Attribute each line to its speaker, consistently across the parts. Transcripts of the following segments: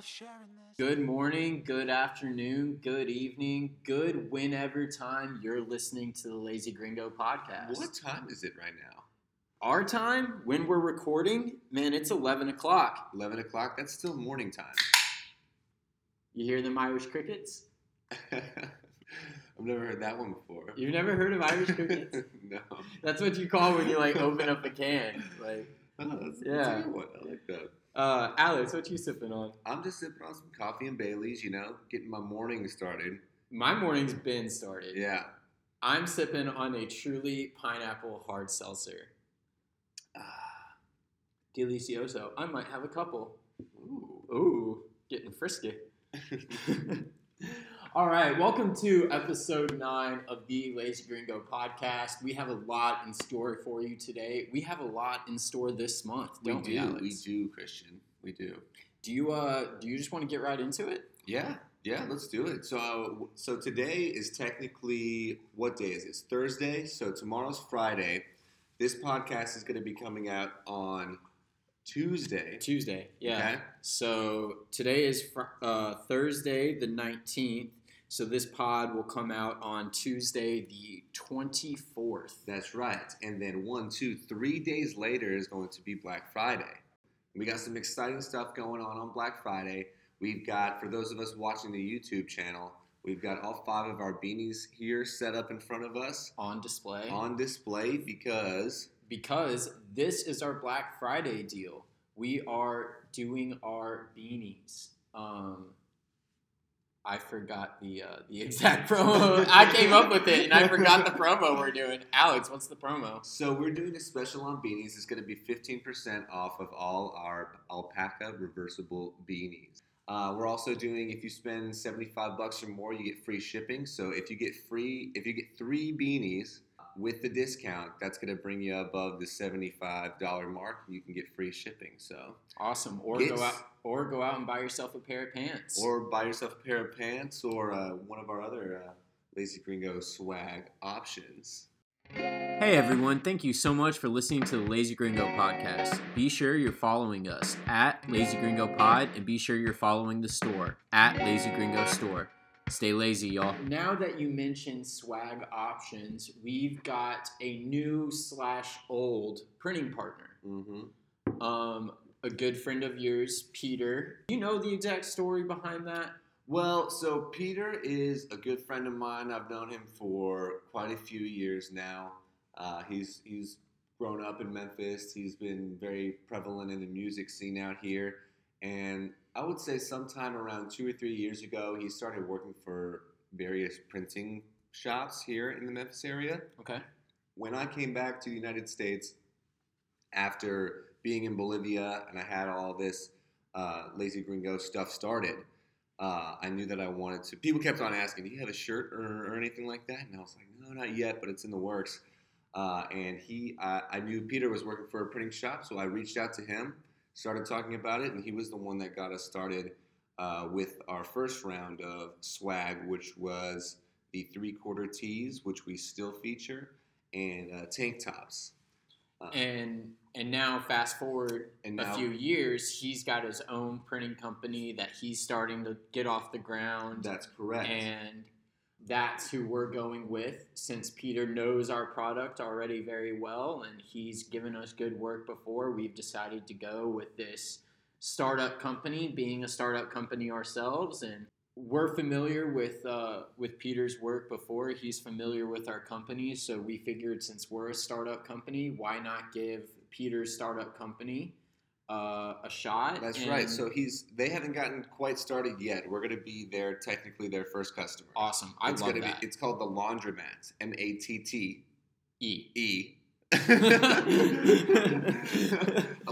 Speaker 1: love sharing this.
Speaker 2: Good morning, good afternoon, good evening, good whenever time you're listening to the Lazy Gringo podcast.
Speaker 3: What time is it right now?
Speaker 2: Our time, when we're recording, man, it's 11 o'clock.
Speaker 3: 11 o'clock? That's still morning time.
Speaker 2: You hear them Irish crickets?
Speaker 3: I've never heard that one before.
Speaker 2: You've never heard of Irish crickets?
Speaker 3: no.
Speaker 2: That's what you call when you like open up a can. Like,
Speaker 3: Oh, that's, that's
Speaker 2: Yeah.
Speaker 3: a good one. I like that.
Speaker 2: Uh, Alex, what you sipping on?
Speaker 3: I'm just sipping on some coffee and Bailey's, you know, getting my morning started.
Speaker 2: My morning's been started.
Speaker 3: Yeah.
Speaker 2: I'm sipping on a truly pineapple hard seltzer.
Speaker 3: Ah,
Speaker 2: Delicioso. I might have a couple.
Speaker 3: ooh.
Speaker 2: Ooh, getting frisky. All right, welcome to episode nine of the Lazy Gringo podcast. We have a lot in store for you today. We have a lot in store this month,
Speaker 3: we
Speaker 2: don't we,
Speaker 3: do.
Speaker 2: Alex?
Speaker 3: We do, Christian. We do.
Speaker 2: Do you uh do you just want to get right into it?
Speaker 3: Yeah, yeah, let's do it. So, so today is technically what day is this? Thursday. So tomorrow's Friday. This podcast is going to be coming out on Tuesday.
Speaker 2: Tuesday. Yeah.
Speaker 3: Okay.
Speaker 2: So today is fr- uh, Thursday the 19th. So this pod will come out on Tuesday the 24th.
Speaker 3: That's right. And then one, two, three days later is going to be Black Friday. We got some exciting stuff going on on Black Friday. We've got, for those of us watching the YouTube channel, we've got all five of our beanies here set up in front of us
Speaker 2: On display.
Speaker 3: on display because
Speaker 2: because this is our Black Friday deal. We are doing our beanies. Um, I forgot the uh, the exact promo. I came up with it and I forgot the promo we're doing. Alex, what's the promo?
Speaker 3: So we're doing a special on beanies. It's going to be 15% off of all our alpaca reversible beanies. Uh, we're also doing if you spend 75 bucks or more, you get free shipping. So if you get free, if you get three beanies with the discount, that's going to bring you above the $75 mark. You can get free shipping. So
Speaker 2: Awesome. Or
Speaker 3: It's-
Speaker 2: go out or go out and buy yourself a pair of pants.
Speaker 3: or buy yourself a pair of pants or uh, one of our other uh, Lazy Gringo swag options.
Speaker 2: Hey everyone, thank you so much for listening to the Lazy Gringo podcast. Be sure you're following us at Lazy Gringo Pod and be sure you're following the store at Lazy Gringo Store. Stay lazy, y'all. Now that you mentioned swag options, we've got a new slash old printing partner.
Speaker 3: Mm-hmm.
Speaker 2: Um, a good friend of yours, Peter. You know the exact story behind that?
Speaker 3: Well, so Peter is a good friend of mine. I've known him for quite a few years now. Uh, he's he's grown up in Memphis. He's been very prevalent in the music scene out here, and I would say sometime around two or three years ago, he started working for various printing shops here in the Memphis area.
Speaker 2: Okay.
Speaker 3: When I came back to the United States after being in Bolivia and I had all this uh, Lazy Gringo stuff started, uh, I knew that I wanted to. People kept on asking, "Do you have a shirt or, or anything like that?" And I was like, "No, not yet, but it's in the works." Uh, and he, I I knew Peter was working for a printing shop, so I reached out to him, started talking about it, and he was the one that got us started uh, with our first round of swag, which was the three-quarter tees, which we still feature, and uh, tank tops. Uh,
Speaker 2: And and now fast forward
Speaker 3: and
Speaker 2: a few years, he's got his own printing company that he's starting to get off the ground.
Speaker 3: That's correct.
Speaker 2: And that's who we're going with since Peter knows our product already very well and he's given us good work before. We've decided to go with this startup company, being a startup company ourselves. And we're familiar with, uh, with Peter's work before. He's familiar with our company. So we figured since we're a startup company, why not give Peter's startup company uh, a shot?
Speaker 3: That's right. So he's they haven't gotten quite started yet. We're going to be their technically their first customer.
Speaker 2: awesome. I
Speaker 3: it's
Speaker 2: love
Speaker 3: gonna
Speaker 2: that.
Speaker 3: be it's called the Laundromat. M A T T
Speaker 2: e.
Speaker 3: E. A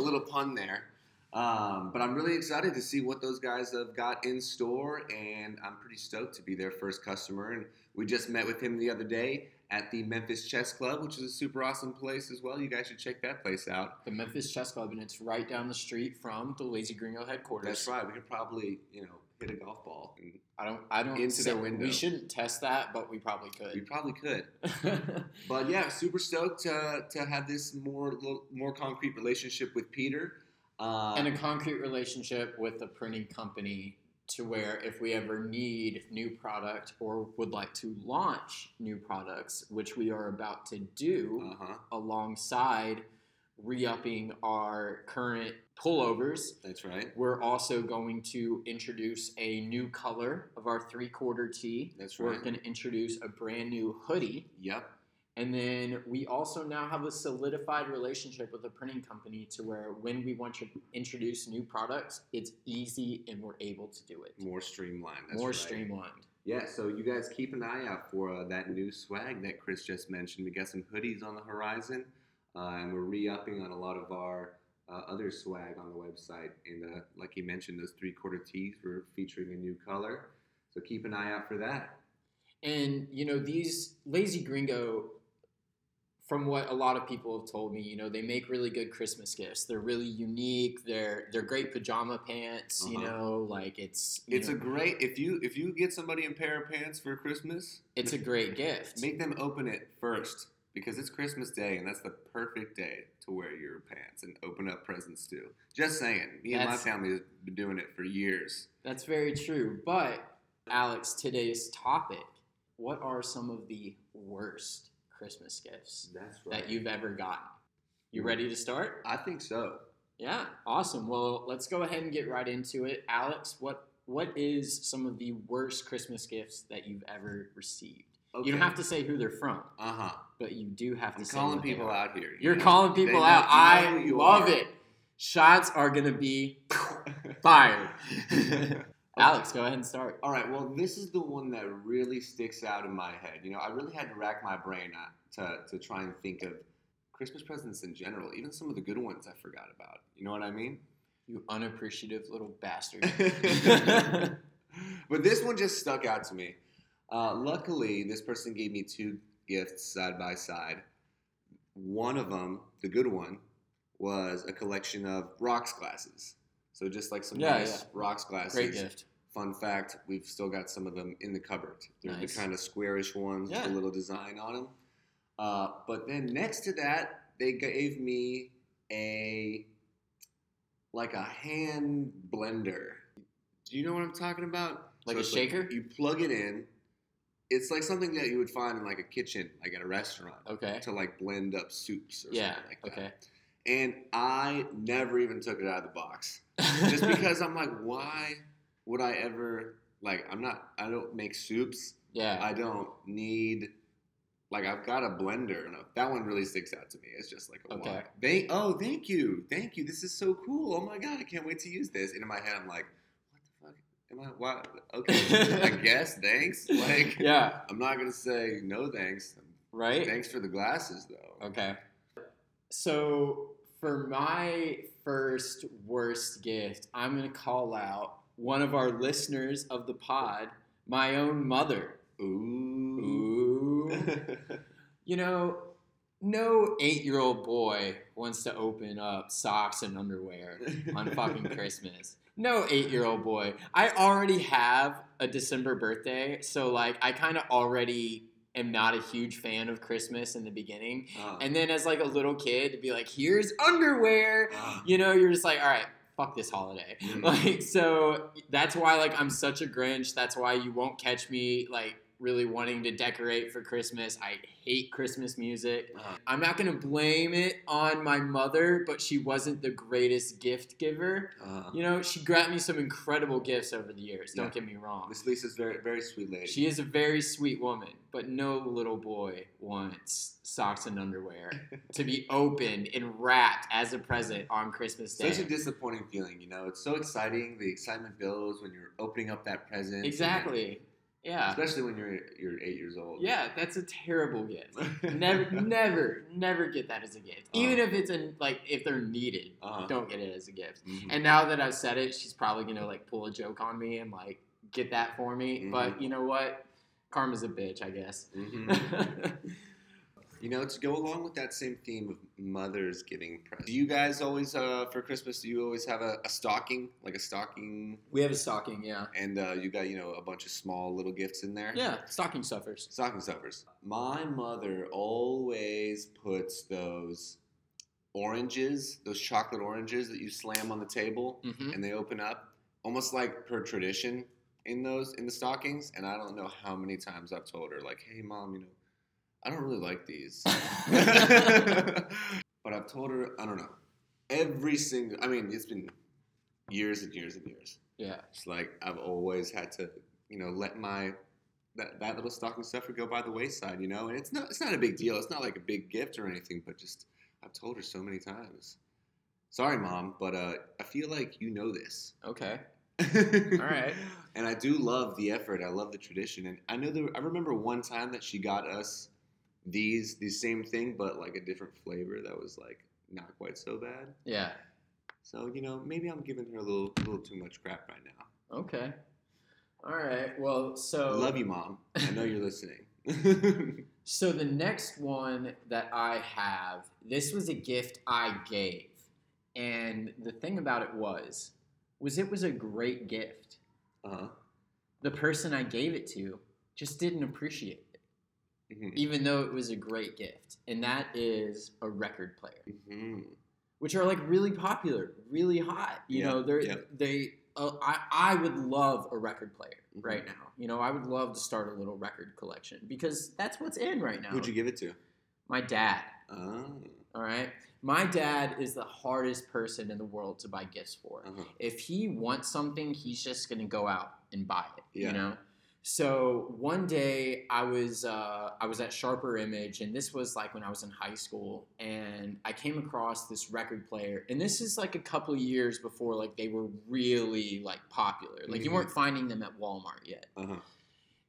Speaker 3: little pun there. Um, but I'm really excited to see what those guys have got in store, and I'm pretty stoked to be their first customer. And we just met with him the other day at the Memphis Chess Club, which is a super awesome place as well. You guys should check that place out.
Speaker 2: the Memphis Chess Club, and it's right down the street from the Lazy Gringo headquarters.
Speaker 3: That's right. We could probably, you know, hit a golf ball.
Speaker 2: I don't. I don't.
Speaker 3: Into their window.
Speaker 2: We shouldn't test that, but we probably could.
Speaker 3: we probably could. But yeah, super stoked to, to have this more more concrete relationship with Peter. Uh,
Speaker 2: and a concrete relationship with the printing company to where if we ever need new product or would like to launch new products, which we are about to do
Speaker 3: uh-huh.
Speaker 2: alongside re-upping our current pullovers,
Speaker 3: That's right.
Speaker 2: we're also going to introduce a new color of our three-quarter tee.
Speaker 3: That's right.
Speaker 2: We're going to introduce a brand new hoodie.
Speaker 3: Yep.
Speaker 2: And then we also now have a solidified relationship with a printing company to where when we want to introduce new products, it's easy and we're able to do it.
Speaker 3: More streamlined. That's
Speaker 2: More
Speaker 3: right.
Speaker 2: streamlined.
Speaker 3: Yeah, so you guys keep an eye out for uh, that new swag that Chris just mentioned. We got some hoodies on the horizon, uh, and we're re-upping on a lot of our uh, other swag on the website. And uh, like he mentioned, those three-quarter tees, we're featuring a new color. So keep an eye out for that.
Speaker 2: And you know, these Lazy Gringo, from what a lot of people have told me, you know, they make really good Christmas gifts. They're really unique. They're they're great pajama pants. You
Speaker 3: Uh-huh.
Speaker 2: know, like it's
Speaker 3: It's
Speaker 2: know,
Speaker 3: a great if you if you get somebody a pair of pants for Christmas,
Speaker 2: it's a great gift.
Speaker 3: make them open it first because it's Christmas Day and that's the perfect day to wear your pants and open up presents too. Just saying, me and my family has been doing it for years.
Speaker 2: That's very true. But Alex, today's topic: What are some of the worst Christmas gifts
Speaker 3: That's
Speaker 2: that you've ever gotten? You ready to start?
Speaker 3: I think so.
Speaker 2: Yeah, awesome. Well, let's go ahead and get right into it. Alex, what what is some of the worst Christmas gifts that you've ever received? You don't have to say who they're from,
Speaker 3: Uh huh.
Speaker 2: but you do have to
Speaker 3: I'm
Speaker 2: say
Speaker 3: calling people
Speaker 2: are.
Speaker 3: out here. you
Speaker 2: You're
Speaker 3: know?
Speaker 2: calling people out. I love
Speaker 3: are.
Speaker 2: it. Shots are gonna be fired. Alex, go ahead and start.
Speaker 3: All right. Well, this is the one that really sticks out in my head. You know, I really had to rack my brain to to try and think of Christmas presents in general, even some of the good ones I forgot about. You know what I mean?
Speaker 2: You unappreciative little bastard.
Speaker 3: but this one just stuck out to me. Uh, luckily, this person gave me two gifts side by side. One of them, the good one, was a collection of rocks glasses. So just like some
Speaker 2: Yeah,
Speaker 3: nice
Speaker 2: yeah.
Speaker 3: rocks glasses.
Speaker 2: Great gift.
Speaker 3: Fun fact: We've still got some of them in the cupboard. They're
Speaker 2: Nice.
Speaker 3: the kind of squarish ones
Speaker 2: Yeah.
Speaker 3: with a little design on them. Uh, but then next to that, they gave me a like a hand blender. Do you know what I'm talking about?
Speaker 2: Like a
Speaker 3: it's
Speaker 2: shaker?
Speaker 3: you plug it in. It's like something that you would find in like a kitchen, like at a restaurant,
Speaker 2: Okay.
Speaker 3: to like blend up soups or
Speaker 2: Yeah.
Speaker 3: something like that.
Speaker 2: Okay.
Speaker 3: And I never even took it out of the box just because I'm like, why would I ever like? I'm not. I don't make soups.
Speaker 2: yeah.
Speaker 3: I don't need. Like I've got a blender, and that one really sticks out to me. It's just like, a
Speaker 2: Okay.
Speaker 3: why? Thank, oh, thank you, thank you. This is so cool. Oh my god, I can't wait to use this. And in my head, I'm like, what the fuck? Am I? What? Okay, I guess. Thanks. Like,
Speaker 2: yeah.
Speaker 3: I'm not gonna say no thanks.
Speaker 2: Right.
Speaker 3: Thanks for the glasses, though.
Speaker 2: Okay. So for my first worst gift, I'm going to call out one of our listeners of the pod, my own mother.
Speaker 3: Ooh.
Speaker 2: Ooh. you know, no eight year old boy wants to open up socks and underwear on fucking Christmas. No eight year old boy. I already have a December birthday, so like I kind of already am not a huge fan of Christmas in the beginning.
Speaker 3: Uh,
Speaker 2: And then as like a little kid to be like, here's underwear,
Speaker 3: uh,
Speaker 2: you know, you're just like, all right, fuck this holiday.
Speaker 3: Mm.
Speaker 2: Like so that's why like I'm such a Grinch. That's why you won't catch me like really wanting to decorate for Christmas. I hate Christmas music. I'm not gonna blame it on my mother, but she wasn't the greatest gift giver.
Speaker 3: uh,
Speaker 2: You know, she got me some incredible gifts over the years. Don't
Speaker 3: Yeah.
Speaker 2: get me wrong.
Speaker 3: Miss Lisa's very, very sweet lady.
Speaker 2: She is a very sweet woman, but no little boy wants socks and underwear to be opened and wrapped as a present on Christmas Day.
Speaker 3: Such a disappointing feeling, you know. It's so exciting. The excitement builds when you're opening up that present.
Speaker 2: exactly. Yeah.
Speaker 3: Especially when you're you're eight years old.
Speaker 2: Yeah, that's a terrible gift. never, never, never get that as a gift. Even if it's in like if they're needed,
Speaker 3: Uh-huh.
Speaker 2: don't get it as a gift.
Speaker 3: Mhm.
Speaker 2: And now that I've said it, she's probably gonna like pull a joke on me and like get that for me.
Speaker 3: Mhm.
Speaker 2: But you know what? Karma's a bitch, I guess.
Speaker 3: Mhm. You know, to go along with that same theme of mothers giving presents. Do you guys always, uh, for Christmas, do you always have a, a stocking, like a stocking,
Speaker 2: we have a stocking, yeah.
Speaker 3: and uh, you got you know a bunch of small little gifts in there?
Speaker 2: Yeah, stocking stuffers.
Speaker 3: Stocking stuffers. My mother always puts those oranges, those chocolate oranges that you slam on the table
Speaker 2: Mhm.
Speaker 3: and they open up, almost like per tradition in those in the stockings. And I don't know how many times I've told her, like, "Hey, mom, you know, I don't really like these," but I've told her, I don't know, every single. I mean, it's been years and years and years.
Speaker 2: yeah.
Speaker 3: It's like I've always had to, you know, let my that, that little stocking stuffer go by the wayside, you know. And it's not it's not a big deal. It's not like a big gift or anything, but just I've told her so many times. Sorry, mom, but uh, I feel like you know this.
Speaker 2: Okay.
Speaker 3: All
Speaker 2: right.
Speaker 3: And I do love the effort. I love the tradition. And I know that I remember one time that she got us these the same thing, but like a different flavor that was like not quite so bad.
Speaker 2: Yeah.
Speaker 3: So you know, maybe I'm giving her a little a little too much crap right now.
Speaker 2: Okay. All right. Well, so
Speaker 3: love you, mom. I know you're listening.
Speaker 2: So the next one that I have, this was a gift I gave. And the thing about it was was it was a great gift.
Speaker 3: uh-huh.
Speaker 2: The person I gave it to just didn't appreciate
Speaker 3: Mhm.
Speaker 2: even though it was a great gift. And that is a record player,
Speaker 3: Mhm.
Speaker 2: which are like really popular, really hot. You
Speaker 3: Yeah,
Speaker 2: know, they're
Speaker 3: yeah.
Speaker 2: they uh, I I would love a record player
Speaker 3: Mhm.
Speaker 2: right now. You know, I would love to start a little record collection because that's what's in right now.
Speaker 3: Who'd you give it to?
Speaker 2: My dad.
Speaker 3: Oh.
Speaker 2: All right. My dad is the hardest person in the world to buy gifts for.
Speaker 3: Uh-huh.
Speaker 2: If he wants something, he's just going to go out and buy it,
Speaker 3: Yeah.
Speaker 2: you know? So one day I was uh, I was at Sharper Image, and this was like when I was in high school, and I came across this record player, and this is like a couple of years before like they were really like popular. Like you
Speaker 3: Mhm.
Speaker 2: weren't finding them at Walmart yet
Speaker 3: Uh-huh.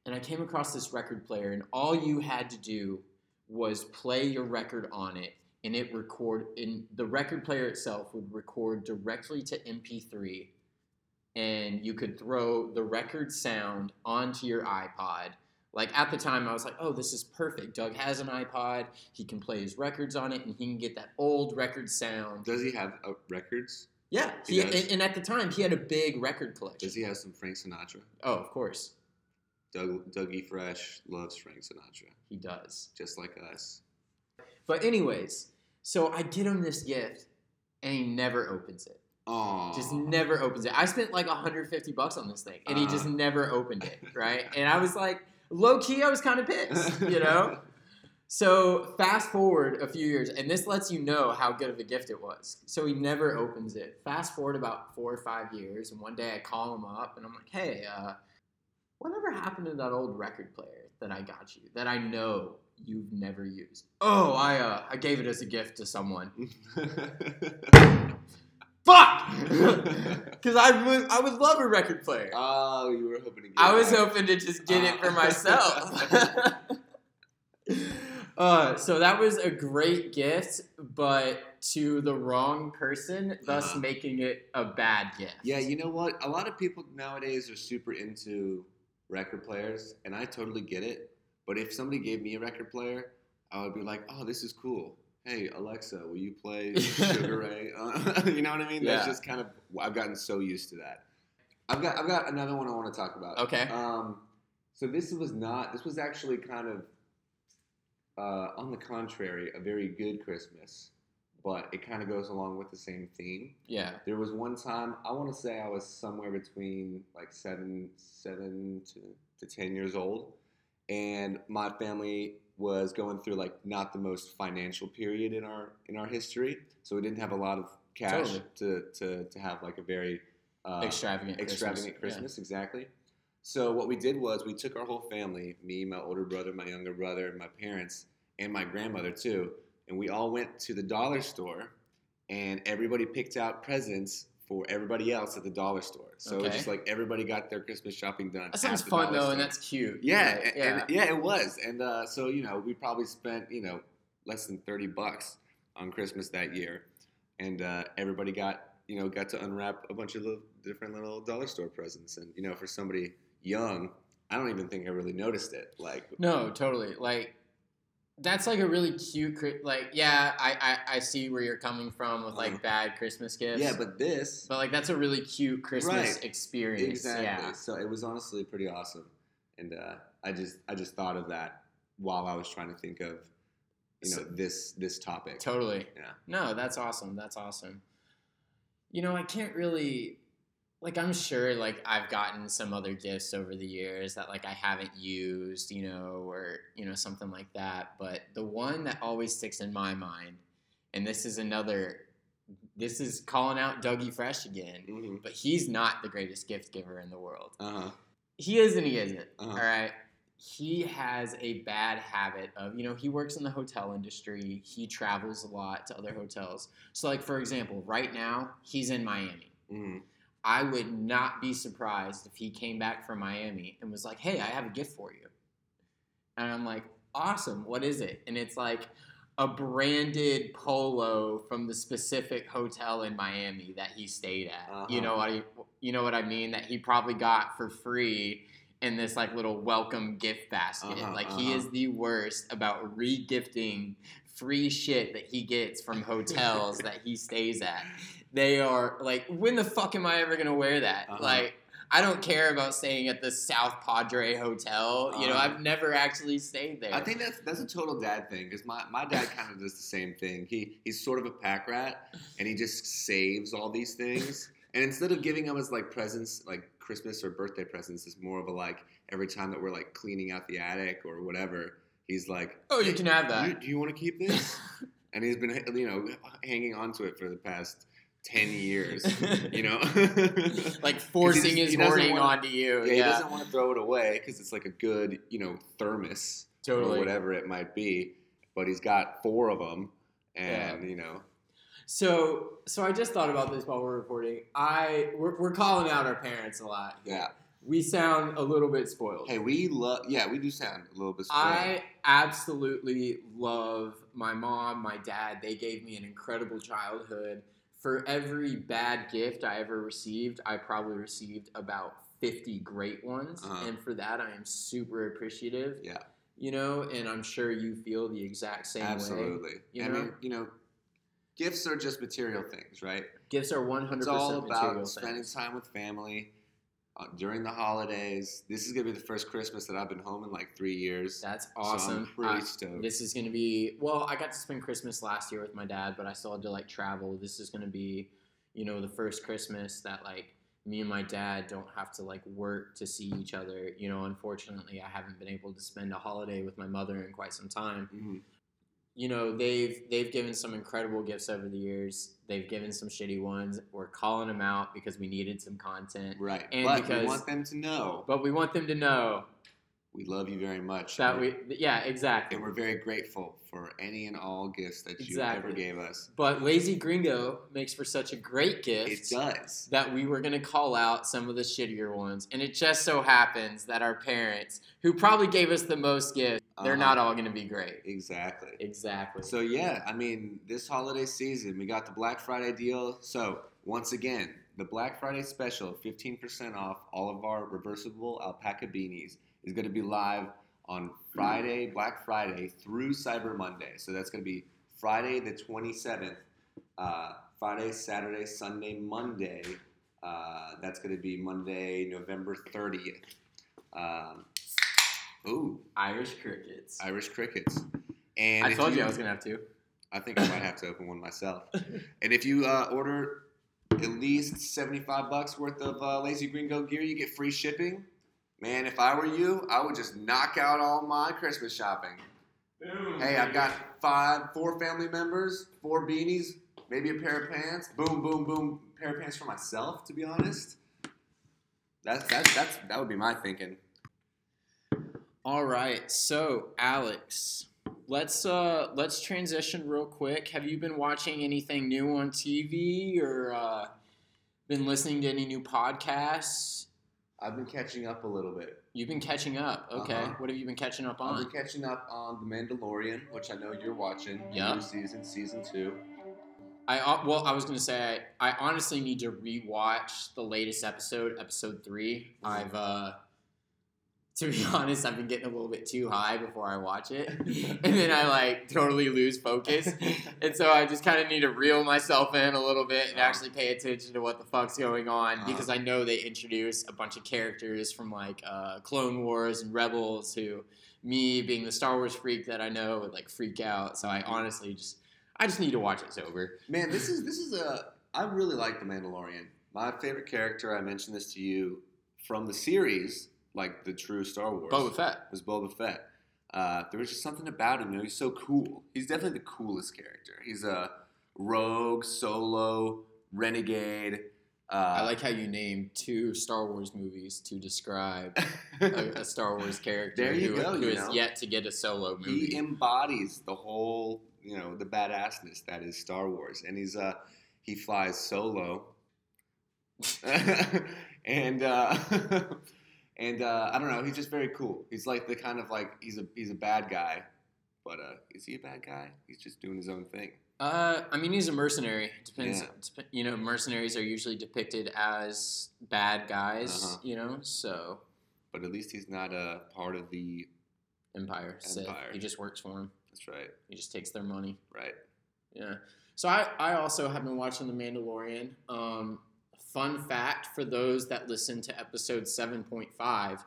Speaker 2: and I came across this record player, and all you had to do was play your record on it, and it record. And the record player itself would record directly to MP3, and you could throw the record sound onto your iPod. Like at the time, I was like, "Oh, this is perfect." Doug has an iPod; he can play his records on it, and he can get that old record sound.
Speaker 3: Does he have uh, records?
Speaker 2: Yeah,
Speaker 3: He
Speaker 2: he,
Speaker 3: does.
Speaker 2: and, and at the time, he had a big record collection.
Speaker 3: Does he have some Frank Sinatra?
Speaker 2: Oh, of course,
Speaker 3: Doug Dougie Fresh loves Frank Sinatra,
Speaker 2: he does.
Speaker 3: just like us.
Speaker 2: But anyways, so I get him this gift, and he never opens it.
Speaker 3: Oh,
Speaker 2: Just never opens it. I spent like 150 bucks on this thing, and he just
Speaker 3: Uh.
Speaker 2: never opened it. Right, and I was like, low key, I was kind of pissed, you know. So fast forward a few years, and this lets you know how good of a gift it was. So he never opens it. Fast forward about four or five years, and one day I call him up, and I'm like, "Hey, uh, whatever happened to that old record player that I got you that I know you've never used?" Oh, I uh, I gave it as a gift to someone. Fuck! Because I would I would love a record player.
Speaker 3: oh, you were hoping to get.
Speaker 2: I was hoping to just get it for
Speaker 3: Uh.
Speaker 2: myself. uh, so that was a great gift, but to the wrong person, thus
Speaker 3: Uh-huh.
Speaker 2: making it a bad gift.
Speaker 3: Yeah, you know what? A lot of people nowadays are super into record players, and I totally get it. But if somebody gave me a record player, I would be like, "Oh, this is cool. Hey, Alexa, will you play Sugar Ray?" Uh, you know what I mean? That's
Speaker 2: Yeah.
Speaker 3: just kind of I've gotten so used to that. I've got I've got another one I want to talk about.
Speaker 2: Okay.
Speaker 3: Um, so this was not. This was actually kind of, uh, on the contrary, a very good Christmas, but it kind of goes along with the same theme.
Speaker 2: Yeah.
Speaker 3: There was one time I want to say I was somewhere between like seven, seven to, to ten years old, and my family was going through like not the most financial period in our in our history, so we didn't have a lot of cash
Speaker 2: Totally.
Speaker 3: to, to to have like a very uh,
Speaker 2: extravagant.
Speaker 3: extravagant
Speaker 2: Christmas.
Speaker 3: Christmas, exactly. So what we did was we took our whole family, me, my older brother, my younger brother, my parents, and my grandmother too, and we all went to the dollar store, and everybody picked out presents for everybody else at the dollar store. So
Speaker 2: Okay.
Speaker 3: just like everybody got their Christmas shopping done.
Speaker 2: That sounds fun though,
Speaker 3: store.
Speaker 2: and that's cute.
Speaker 3: Yeah,
Speaker 2: yeah.
Speaker 3: and- yeah, it was. And uh, so you know, we probably spent you know less than thirty bucks on Christmas that year, and uh, everybody got you know got to unwrap a bunch of little, different little dollar store presents. And you know, for somebody young, I don't even think I really noticed it. Like,
Speaker 2: No, totally. Like that's like a really cute. Like, yeah, I, I I see where you're coming from with like
Speaker 3: Uh-huh.
Speaker 2: bad Christmas gifts.
Speaker 3: yeah, but this
Speaker 2: But like that's a really cute Christmas
Speaker 3: Right.
Speaker 2: experience.
Speaker 3: exactly.
Speaker 2: Yeah.
Speaker 3: So it was honestly pretty awesome, and uh, I just I just thought of that while I was trying to think of you know
Speaker 2: So-
Speaker 3: this this topic.
Speaker 2: Totally.
Speaker 3: Yeah.
Speaker 2: No, that's awesome. That's awesome. You know, I can't really like I'm sure like I've gotten some other gifts over the years that like I haven't used, you know, or you know something like that, but the one that always sticks in my mind and this is another this is calling out Dougie Fresh again,
Speaker 3: hmm
Speaker 2: but he's not the greatest gift giver in the world.
Speaker 3: Uh huh.
Speaker 2: He is and he isn't.
Speaker 3: Uh-huh.
Speaker 2: all right. He has a bad habit of, you know, he works in the hotel industry. He travels a lot to other hotels. So, like, for example, right now, he's in Miami.
Speaker 3: hmm
Speaker 2: I would not be surprised if he came back from Miami and was like, hey, I have a gift for you. And I'm like, awesome. What is it? And it's like a branded polo from the specific hotel in Miami that he stayed at. You
Speaker 3: Uh-huh.
Speaker 2: know what I, you know what I mean? That he probably got for free in this like little welcome gift basket.
Speaker 3: Uh-huh,
Speaker 2: like he
Speaker 3: uh-huh.
Speaker 2: is the worst about re-gifting free shit that he gets from hotels that he stays at. They are like, when the fuck am I ever gonna wear that?
Speaker 3: Uh-huh.
Speaker 2: Like, I don't care about staying at the South Padre Hotel. You know,
Speaker 3: Uh-huh.
Speaker 2: I've never actually stayed there.
Speaker 3: I think that's that's a total dad thing because my, my dad kind of does the same thing. He he's sort of a pack rat and he just saves all these things. And instead of giving them as like presents, like Christmas or birthday presents, it's more of a like every time that we're like cleaning out the attic or whatever, he's like,
Speaker 2: oh, you
Speaker 3: "Hey,
Speaker 2: can have
Speaker 3: do you,
Speaker 2: that.
Speaker 3: do you want to keep this? and he's been you know hanging on to it for the past ten years. You know,
Speaker 2: like forcing his
Speaker 3: doesn't wanna-
Speaker 2: onto you.
Speaker 3: Yeah,
Speaker 2: Yeah,
Speaker 3: he doesn't want to throw it away because it's like a good, you know, thermos
Speaker 2: totally.
Speaker 3: or whatever it might be. But he's got four of them, and
Speaker 2: Yeah.
Speaker 3: you know,
Speaker 2: So, so I just thought about this while we're recording. I we're, we're calling out our parents a lot.
Speaker 3: yeah.
Speaker 2: We sound a little bit spoiled.
Speaker 3: Hey, we love. Yeah, we do sound a little bit. Spoiled.
Speaker 2: I absolutely love my mom, my dad. They gave me an incredible childhood. For every bad gift I ever received, I probably received about 50 great ones.
Speaker 3: Uh-huh.
Speaker 2: And for that, I am super appreciative.
Speaker 3: Yeah.
Speaker 2: You know, and I'm sure you feel the exact same way.
Speaker 3: absolutely.
Speaker 2: you
Speaker 3: I
Speaker 2: know?
Speaker 3: mean, you know, gifts are just material things, right?
Speaker 2: Gifts are 100%
Speaker 3: It's all about spending
Speaker 2: things.
Speaker 3: time with family during the holidays. This is gonna be the first Christmas that I've been home in like three years.
Speaker 2: That's
Speaker 3: So I'm
Speaker 2: awesome.
Speaker 3: pretty
Speaker 2: I-
Speaker 3: stoked.
Speaker 2: This is to be well. I got to spend Christmas last year with my dad, but I still had to like travel. This is to be, you know, the first Christmas that like me and my dad don't have to like work to see each other. You know, unfortunately, I haven't been able to spend a holiday with my mother in quite some time.
Speaker 3: Mhm.
Speaker 2: You know, they've they've given some incredible gifts over the years. They've given some shitty ones. We're calling them out because we needed some content,
Speaker 3: Right,
Speaker 2: And
Speaker 3: but
Speaker 2: because-
Speaker 3: we want them to know
Speaker 2: but we want them to know
Speaker 3: we love you very much.
Speaker 2: that we yeah exactly.
Speaker 3: and we're very grateful for any and all gifts that you ever gave us.
Speaker 2: But Lazy Gringo makes for such a great gift.
Speaker 3: It does.
Speaker 2: that we were going to call out some of the shittier ones. And it just so happens that our parents, who probably gave us the most gifts, they're
Speaker 3: Uh-huh.
Speaker 2: not all going to be great.
Speaker 3: Exactly.
Speaker 2: Exactly.
Speaker 3: So yeah, I mean, this holiday season we got the Black Friday deal. So once again, the Black Friday special, 15% off all of our reversible alpaca beanies, is going to be live on Friday, Black Friday through Cyber Monday. So that's going to be Friday the 27th, uh, Friday, Saturday, Sunday, Monday. Uh, that's going to be Monday, November 30th. Um, ooh,
Speaker 2: Irish crickets.
Speaker 3: Irish crickets. And
Speaker 2: I told you I was going to have to.
Speaker 3: I think I might have to open one myself. And if you uh, order at least 75 bucks worth of uh, Lazy Gringo gear, you get free shipping. Man, if I were you, I would just knock out all my Christmas shopping. Hey, I've got five, four family members, four beanies, maybe a pair of pants. Boom, boom, boom. Pair of pants for myself, to be honest. That's that's that's that would be my thinking.
Speaker 2: All right. So, Alex, let's uh let's transition real quick. Have you been watching anything new on TV or uh, been listening to any new podcasts?
Speaker 3: I've been catching up a little bit.
Speaker 2: You've been catching up. Okay.
Speaker 3: Uh-huh.
Speaker 2: What have you been catching up on?
Speaker 3: I've been catching up on The Mandalorian, which I know you're watching.
Speaker 2: Yeah.
Speaker 3: New season, season two.
Speaker 2: I uh, well, I was gonna say I, I honestly need to rewatch the latest episode, episode 3
Speaker 3: Mhm.
Speaker 2: I've uh, to be honest, I've been getting a little bit too high before I watch it, and then I like totally lose focus, and so I just kind of need to reel myself in a little bit and
Speaker 3: Uh-huh.
Speaker 2: actually pay attention to what the fuck's going on
Speaker 3: Uh-huh.
Speaker 2: because I know they introduce a bunch of characters from like uh, Clone Wars and Rebels who me being the Star Wars freak that I know would like freak out. So I honestly just I just need to watch it sober.
Speaker 3: Man, this is this is a. I really like the Mandalorian. My favorite character. I mentioned this to you from the series, like the true Star Wars.
Speaker 2: Boba Fett.
Speaker 3: was Boba Fett. Uh, there was just something about him. You know, he's so cool. He's definitely the coolest character. He's a rogue, solo, renegade. Uh,
Speaker 2: I like how you named two Star Wars movies to describe a, a Star Wars character
Speaker 3: There you
Speaker 2: who,
Speaker 3: go,
Speaker 2: who
Speaker 3: you
Speaker 2: is
Speaker 3: know.
Speaker 2: yet to get a solo movie.
Speaker 3: he embodies the whole, you know, the badassness that is Star Wars, and he's uh, he flies solo, and uh, and uh, I don't know, he's just very cool. He's like the kind of like he's a he's a bad guy, but uh, is he a bad guy? He's just doing his own thing.
Speaker 2: Uh, I mean, he's a mercenary. Depends.
Speaker 3: Yeah.
Speaker 2: dep- you know, mercenaries are usually depicted as bad guys.
Speaker 3: Uh-huh.
Speaker 2: You know, so
Speaker 3: But at least he's not a part of the.
Speaker 2: Empire. Sith.
Speaker 3: Empire.
Speaker 2: He just works for them.
Speaker 3: That's right,
Speaker 2: He just takes their money.
Speaker 3: right.
Speaker 2: Yeah. So I, I also have been watching The Mandalorian. Um, fun fact for those that listen to episode 7.5,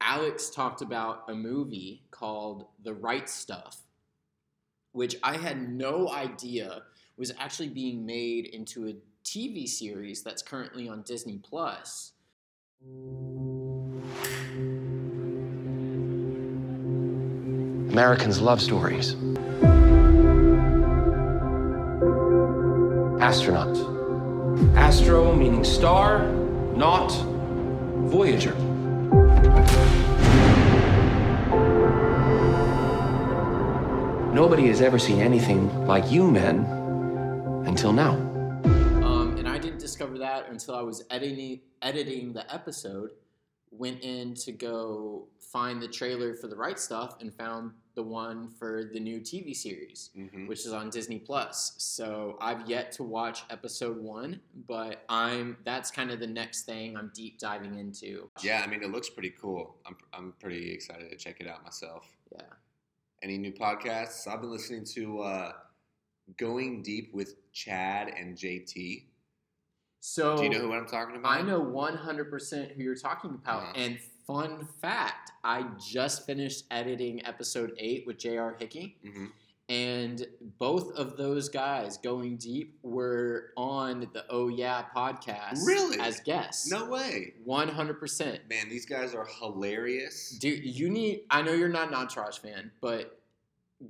Speaker 2: Alex talked about a movie called The Right Stuff, which I had no idea was actually being made into a TV series that's currently on Disney Plus.
Speaker 1: Americans love stories. Astronaut. Astro meaning star, not Voyager. Nobody has ever seen anything like you men until now.
Speaker 2: Um, and I didn't discover that until I was editing editing the episode. Went in to go find the trailer for the right stuff and found the one for the new TV series,
Speaker 3: hmm
Speaker 2: which is on Disney Plus. So I've yet to watch episode one, but I'm that's kind of the next thing I'm deep diving into.
Speaker 3: Yeah, I mean, it looks pretty cool. I'm, I'm pretty excited to check it out myself.
Speaker 2: Yeah.
Speaker 3: Any new podcasts? I've been listening to uh, Going Deep with Chad and JT.
Speaker 2: So
Speaker 3: Do you know who I'm talking about?
Speaker 2: I know 100% who you're talking about.
Speaker 3: Uh-huh.
Speaker 2: And fun fact, I just finished editing episode 8 with J.R. Hickey.
Speaker 3: hmm
Speaker 2: And both of those guys going deep were on the Oh Yeah podcast
Speaker 3: Really?
Speaker 2: as guests.
Speaker 3: No way.
Speaker 2: 100%.
Speaker 3: Man, these guys are hilarious.
Speaker 2: Dude, you need I know you're not an Entourage fan, but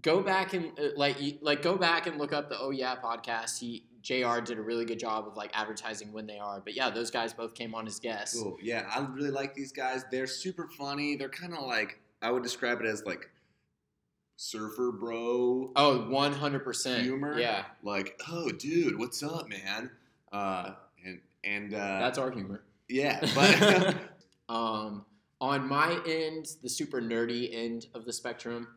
Speaker 2: go back and uh, like like go back and look up the Oh Yeah podcast. He JR did a really good job of like advertising when they are. But yeah, those guys both came on as guests.
Speaker 3: Cool. Yeah, I really like these guys. They're super funny. They're kind of like, I would describe it as like surfer bro
Speaker 2: Oh, 100%.
Speaker 3: humor.
Speaker 2: Yeah.
Speaker 3: Like, oh, dude, what's up, man? Uh, and and uh,
Speaker 2: That's our humor.
Speaker 3: yeah, but
Speaker 2: Um, on my end, the super nerdy end of the spectrum,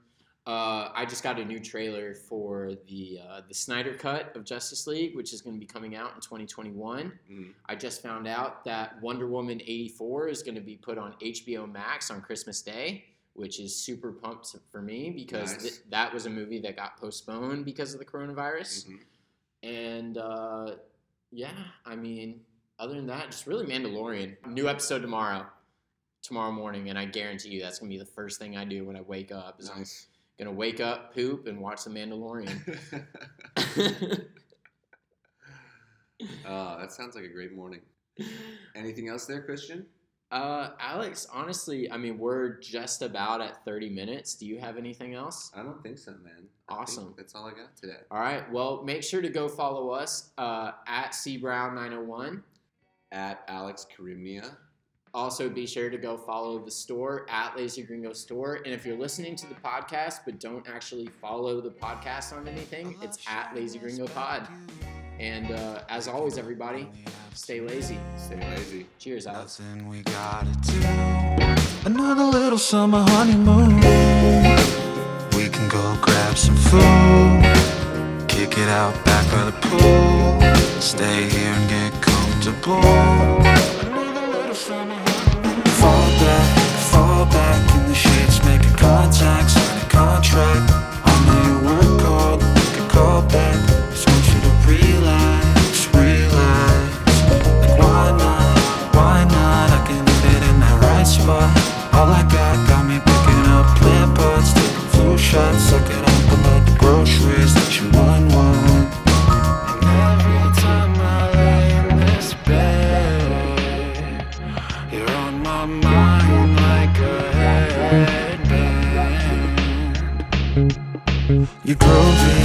Speaker 2: uh, I just got a new trailer for the uh, the Snyder Cut of Justice League, which is going to be coming out in 2021.
Speaker 3: Mm.
Speaker 2: I just found out that Wonder Woman 84 is going to be put on HBO Max on Christmas Day, which is super pumped for me because
Speaker 3: Nice.
Speaker 2: th- that was a movie that got postponed because of the coronavirus.
Speaker 3: Mhm.
Speaker 2: And uh, yeah, I mean, other than that, just really Mandalorian. New episode tomorrow, tomorrow morning, and I guarantee you that's gonna be the first thing I do when I wake up. Is
Speaker 3: nice.
Speaker 2: I'm gonna wake up, poop, and watch The Mandalorian.
Speaker 3: uh, that sounds like a great morning. Anything else there, Christian?
Speaker 2: uh, Alex, honestly, I mean, we're just about at 30 minutes. Do you have anything else?
Speaker 3: I don't think so, man.
Speaker 2: Awesome.
Speaker 3: That's all I got today.
Speaker 2: All right. Well, make sure to go follow us uh, at cbrown901.
Speaker 3: At Alex Karimnia.
Speaker 2: Also, be sure to go follow the store at Lazy Gringo Store. And if you're listening to the podcast but don't actually follow the podcast on anything, it's at Lazy Gringo Pod. And uh, as always, everybody, stay lazy.
Speaker 3: Stay lazy.
Speaker 2: Cheers, Alex.
Speaker 4: Nothing we gotta do. Another little summer honeymoon. We can go grab some food. Kick it out back by the pool. Stay here and get comfortable. track You drove
Speaker 5: me